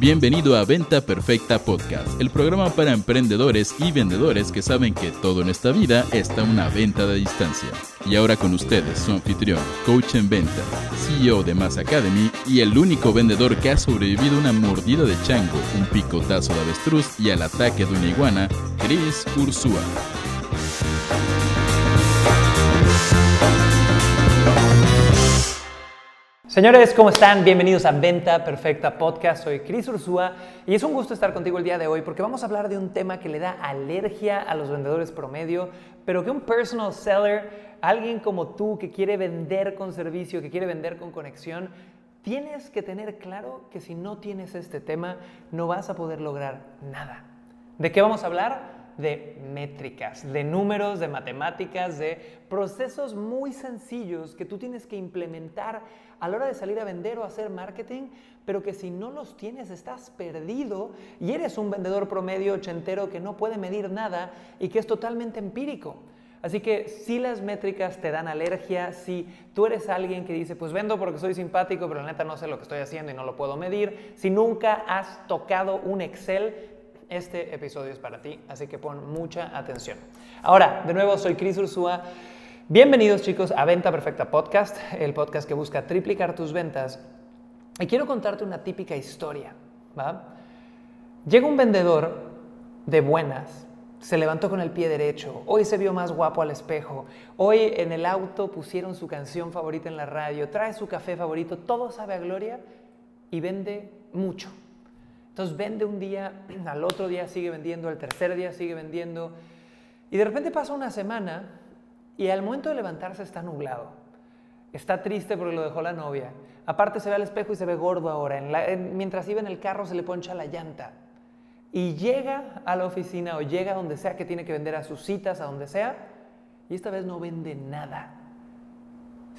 Bienvenido a Venta Perfecta Podcast, el programa para emprendedores y vendedores que saben que todo en esta vida está una venta de distancia. Y ahora con ustedes, su anfitrión, coach en venta, CEO de Mass Academy y el único vendedor que ha sobrevivido una mordida de chango, un picotazo de avestruz y al ataque de una iguana, Chris Ursúa. Señores, ¿cómo están? Bienvenidos a Venta Perfecta Podcast. Soy Cris Ursúa y es un gusto estar contigo el día de hoy porque vamos a hablar de un tema que le da alergia a los vendedores promedio, pero que un personal seller, alguien como tú que quiere vender con servicio, que quiere vender con conexión, tienes que tener claro que si no tienes este tema no vas a poder lograr nada. ¿De qué vamos a hablar? De métricas, de números, de matemáticas, de procesos muy sencillos que tú tienes que implementar a la hora de salir a vender o hacer marketing, pero que si no los tienes estás perdido y eres un vendedor promedio ochentero que no puede medir nada y que es totalmente empírico. Así que si las métricas te dan alergia, si tú eres alguien que dice, pues vendo porque soy simpático, pero la neta no sé lo que estoy haciendo y no lo puedo medir, si nunca has tocado un Excel, este episodio es para ti, así que pon mucha atención. Ahora, de nuevo, soy Cris Ursúa. Bienvenidos chicos a Venta Perfecta Podcast, el podcast que busca triplicar tus ventas. Y quiero contarte una típica historia. Llega un vendedor de buenas, se levantó con el pie derecho, hoy se vio más guapo al espejo, hoy en el auto pusieron su canción favorita en la radio, trae su café favorito, todo sabe a gloria y vende mucho. Entonces vende un día, al otro día sigue vendiendo, al tercer día sigue vendiendo. Y de repente pasa una semana y al momento de levantarse está nublado. Está triste porque lo dejó la novia. Aparte se ve al espejo y se ve gordo ahora. mientras iba en el carro se le poncha la llanta. Y llega a la oficina o llega a donde sea que tiene que vender a sus citas, a donde sea, y esta vez no vende nada.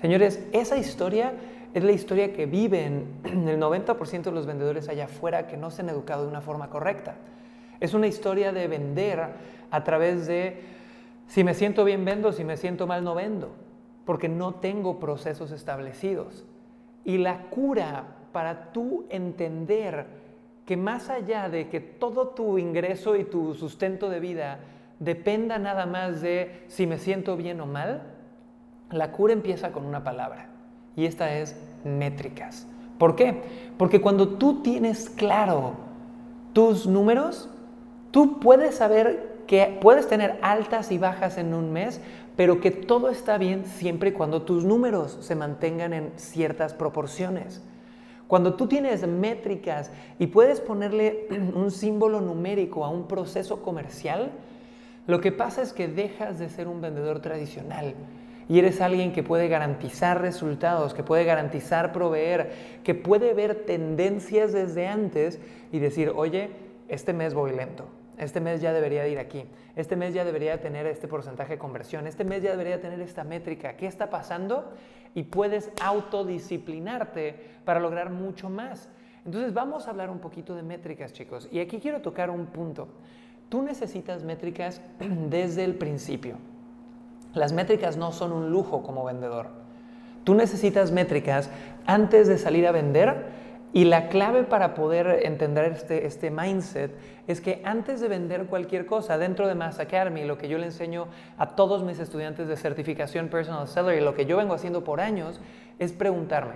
Señores, esa historia es la historia que viven el 90% de los vendedores allá afuera que no se han educado de una forma correcta. Es una historia de vender a través de si me siento bien vendo, si me siento mal no vendo, porque no tengo procesos establecidos. Y la cura para tú entender que más allá de que todo tu ingreso y tu sustento de vida dependa nada más de si me siento bien o mal, la cura empieza con una palabra y esta es métricas. ¿Por qué? Porque cuando tú tienes claro tus números, tú puedes saber que puedes tener altas y bajas en un mes, pero que todo está bien siempre cuando tus números se mantengan en ciertas proporciones. Cuando tú tienes métricas y puedes ponerle un símbolo numérico a un proceso comercial, lo que pasa es que dejas de ser un vendedor tradicional y eres alguien que puede garantizar resultados, que puede garantizar proveer, que puede ver tendencias desde antes y decir, oye, este mes voy lento, este mes ya debería ir aquí, este mes ya debería tener este porcentaje de conversión, este mes ya debería tener esta métrica, ¿qué está pasando? Y puedes autodisciplinarte para lograr mucho más. Entonces vamos a hablar un poquito de métricas, chicos. Y aquí quiero tocar un punto. Tú necesitas métricas desde el principio. Las métricas no son un lujo como vendedor. Tú necesitas métricas antes de salir a vender y la clave para poder entender este, este mindset es que antes de vender cualquier cosa dentro de Mass Academy, lo que yo le enseño a todos mis estudiantes de certificación Personal Seller y lo que yo vengo haciendo por años es preguntarme,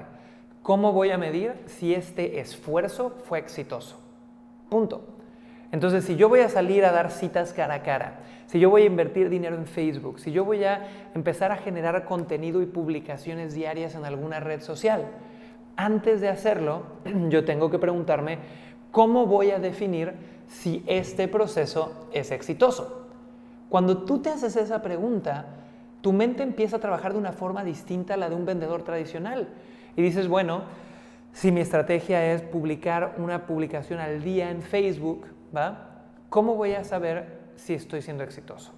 ¿cómo voy a medir si este esfuerzo fue exitoso? Punto. Entonces, si yo voy a salir a dar citas cara a cara, si yo voy a invertir dinero en Facebook, si yo voy a empezar a generar contenido y publicaciones diarias en alguna red social, antes de hacerlo, yo tengo que preguntarme cómo voy a definir si este proceso es exitoso. Cuando tú te haces esa pregunta, tu mente empieza a trabajar de una forma distinta a la de un vendedor tradicional. Y dices, bueno, si mi estrategia es publicar una publicación al día en Facebook, ¿Cómo voy a saber si estoy siendo exitoso.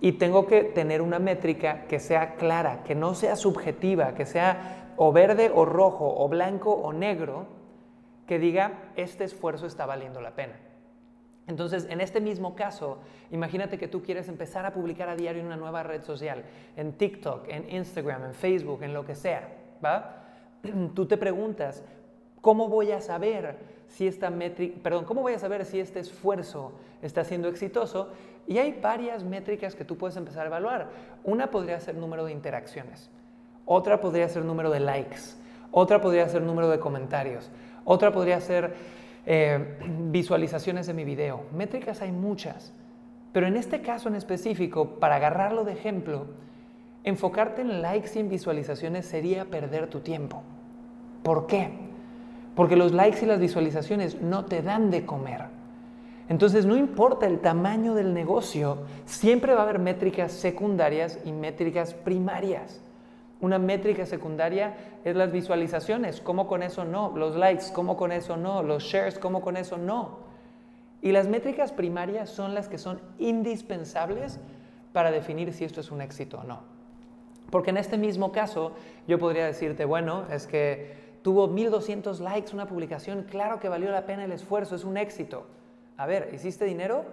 Y tengo que tener una métrica que sea clara, que no sea subjetiva, que sea o verde o rojo, o blanco o negro, que diga, este esfuerzo está valiendo la pena. Entonces, en este mismo caso, imagínate que tú quieres empezar a publicar a diario en una nueva red social, en TikTok, en Instagram, en Facebook, en lo que sea, ¿va? Tú te preguntas, ¿Cómo voy a saber si esta métrica, perdón, cómo voy a saber si este esfuerzo está siendo exitoso? Y hay varias métricas que tú puedes empezar a evaluar. Una podría ser número de interacciones, otra podría ser número de likes, otra podría ser número de comentarios, otra podría ser eh, visualizaciones de mi video. Métricas hay muchas, pero en este caso en específico, para agarrarlo de ejemplo, enfocarte en likes y en visualizaciones sería perder tu tiempo. ¿Por qué? Porque los likes y las visualizaciones no te dan de comer. Entonces, no importa el tamaño del negocio, siempre va a haber métricas secundarias y métricas primarias. Una métrica secundaria es las visualizaciones, ¿cómo con eso no? Los likes, ¿cómo con eso no? Los shares, ¿cómo con eso no? Y las métricas primarias son las que son indispensables para definir si esto es un éxito o no. Porque en este mismo caso, yo podría decirte, bueno, es que tuvo 1200 likes una publicación, claro que valió la pena el esfuerzo, es un éxito. A ver, ¿hiciste dinero?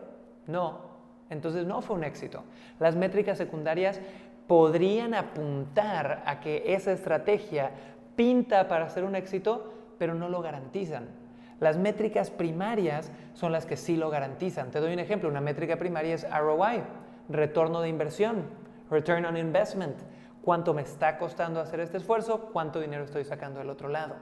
No. Entonces no fue un éxito. Las métricas secundarias podrían apuntar a que esa estrategia pinta para ser un éxito, pero no lo garantizan. Las métricas primarias son las que sí lo garantizan. Te doy un ejemplo, una métrica primaria es ROI, retorno de inversión, return on investment cuánto me está costando hacer este esfuerzo, cuánto dinero estoy sacando del otro lado.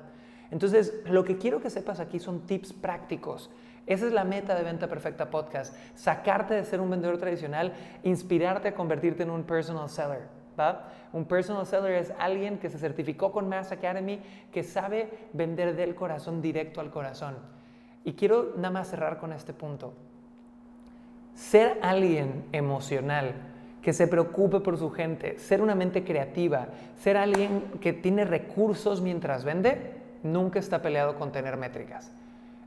Entonces, lo que quiero que sepas aquí son tips prácticos. Esa es la meta de Venta Perfecta Podcast, sacarte de ser un vendedor tradicional, inspirarte a convertirte en un personal seller. ¿va? Un personal seller es alguien que se certificó con Mass Academy, que sabe vender del corazón directo al corazón. Y quiero nada más cerrar con este punto. Ser alguien emocional que se preocupe por su gente, ser una mente creativa, ser alguien que tiene recursos mientras vende, nunca está peleado con tener métricas.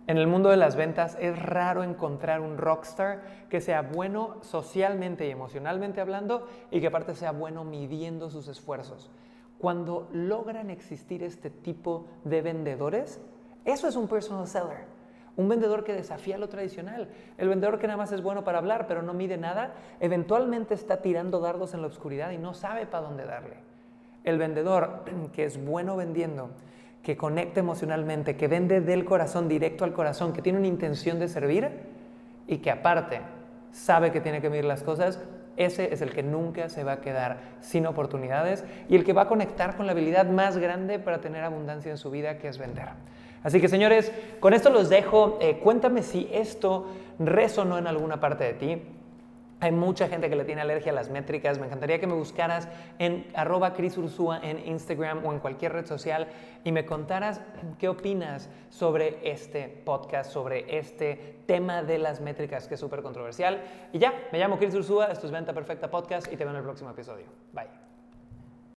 En el mundo de las ventas es raro encontrar un rockstar que sea bueno socialmente y emocionalmente hablando y que aparte sea bueno midiendo sus esfuerzos. Cuando logran existir este tipo de vendedores, eso es un personal seller. Un vendedor que desafía lo tradicional. El vendedor que nada más es bueno para hablar, pero no mide nada, eventualmente está tirando dardos en la oscuridad y no sabe para dónde darle. El vendedor que es bueno vendiendo, que conecta emocionalmente, que vende del corazón directo al corazón, que tiene una intención de servir y que aparte sabe que tiene que medir las cosas, ese es el que nunca se va a quedar sin oportunidades y el que va a conectar con la habilidad más grande para tener abundancia en su vida, que es vender. Así que señores, con esto los dejo. Eh, cuéntame si esto resonó en alguna parte de ti. Hay mucha gente que le tiene alergia a las métricas. Me encantaría que me buscaras en arroba Ursúa en Instagram o en cualquier red social y me contaras qué opinas sobre este podcast, sobre este tema de las métricas que es súper controversial. Y ya, me llamo Chris Ursúa, esto es Venta Perfecta Podcast y te veo en el próximo episodio. Bye.